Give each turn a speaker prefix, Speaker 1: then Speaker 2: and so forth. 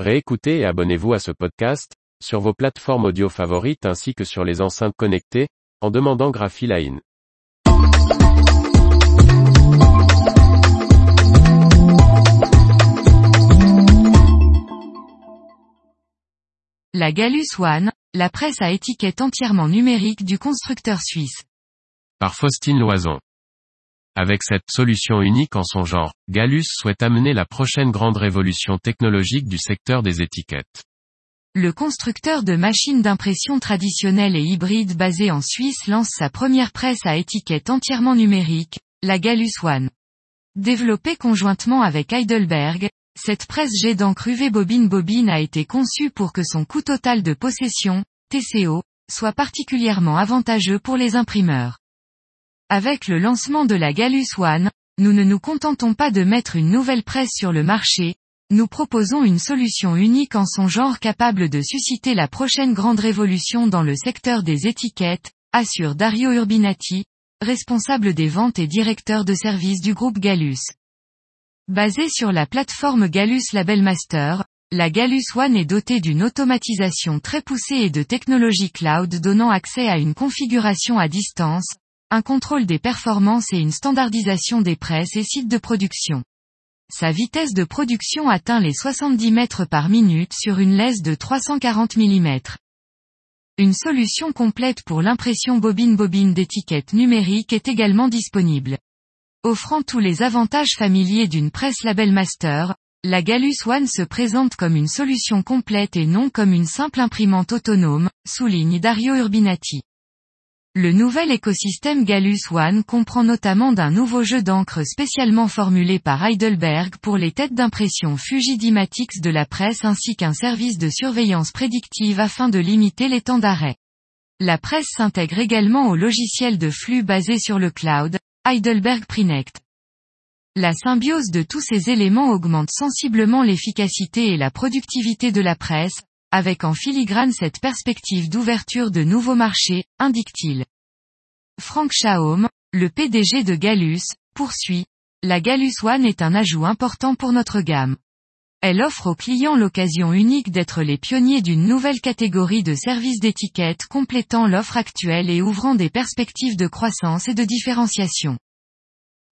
Speaker 1: Réécoutez et abonnez-vous à ce podcast, sur vos plateformes audio favorites ainsi que sur les enceintes connectées, en demandant Graphiline.
Speaker 2: La Gallus One, la presse à étiquette entièrement numérique du constructeur suisse.
Speaker 1: Par Faustine Loison. Avec cette solution unique en son genre, Gallus souhaite amener la prochaine grande révolution technologique du secteur des étiquettes.
Speaker 2: Le constructeur de machines d'impression traditionnelles et hybrides basé en Suisse lance sa première presse à étiquette entièrement numérique, la Gallus One. Développée conjointement avec Heidelberg, cette presse jet d'encre UV bobine-bobine a été conçue pour que son coût total de possession, TCO, soit particulièrement avantageux pour les imprimeurs. Avec le lancement de la Gallus One, nous ne nous contentons pas de mettre une nouvelle presse sur le marché, nous proposons une solution unique en son genre capable de susciter la prochaine grande révolution dans le secteur des étiquettes, assure Dario Urbinati, responsable des ventes et directeur de service du groupe Gallus. Basée sur la plateforme Gallus Label Master, la Gallus One est dotée d'une automatisation très poussée et de technologies cloud donnant accès à une configuration à distance, un contrôle des performances et une standardisation des presses et sites de production. Sa vitesse de production atteint les 70 mètres par minute sur une laisse de 340 mm. Une solution complète pour l'impression bobine-bobine d'étiquettes numériques est également disponible. Offrant tous les avantages familiers d'une presse label master, la Gallus One se présente comme une solution complète et non comme une simple imprimante autonome, souligne Dario Urbinati. Le nouvel écosystème Gallus One comprend notamment d'un nouveau jeu d'encre spécialement formulé par Heidelberg pour les têtes d'impression Fujidimatics de la presse ainsi qu'un service de surveillance prédictive afin de limiter les temps d'arrêt. La presse s'intègre également au logiciel de flux basé sur le cloud, Heidelberg Prinect. La symbiose de tous ces éléments augmente sensiblement l'efficacité et la productivité de la presse, avec en filigrane cette perspective d'ouverture de nouveaux marchés, indique-t-il. Frank Schaum, le PDG de Gallus, poursuit, la Gallus One est un ajout important pour notre gamme. Elle offre aux clients l'occasion unique d'être les pionniers d'une nouvelle catégorie de services d'étiquette complétant l'offre actuelle et ouvrant des perspectives de croissance et de différenciation.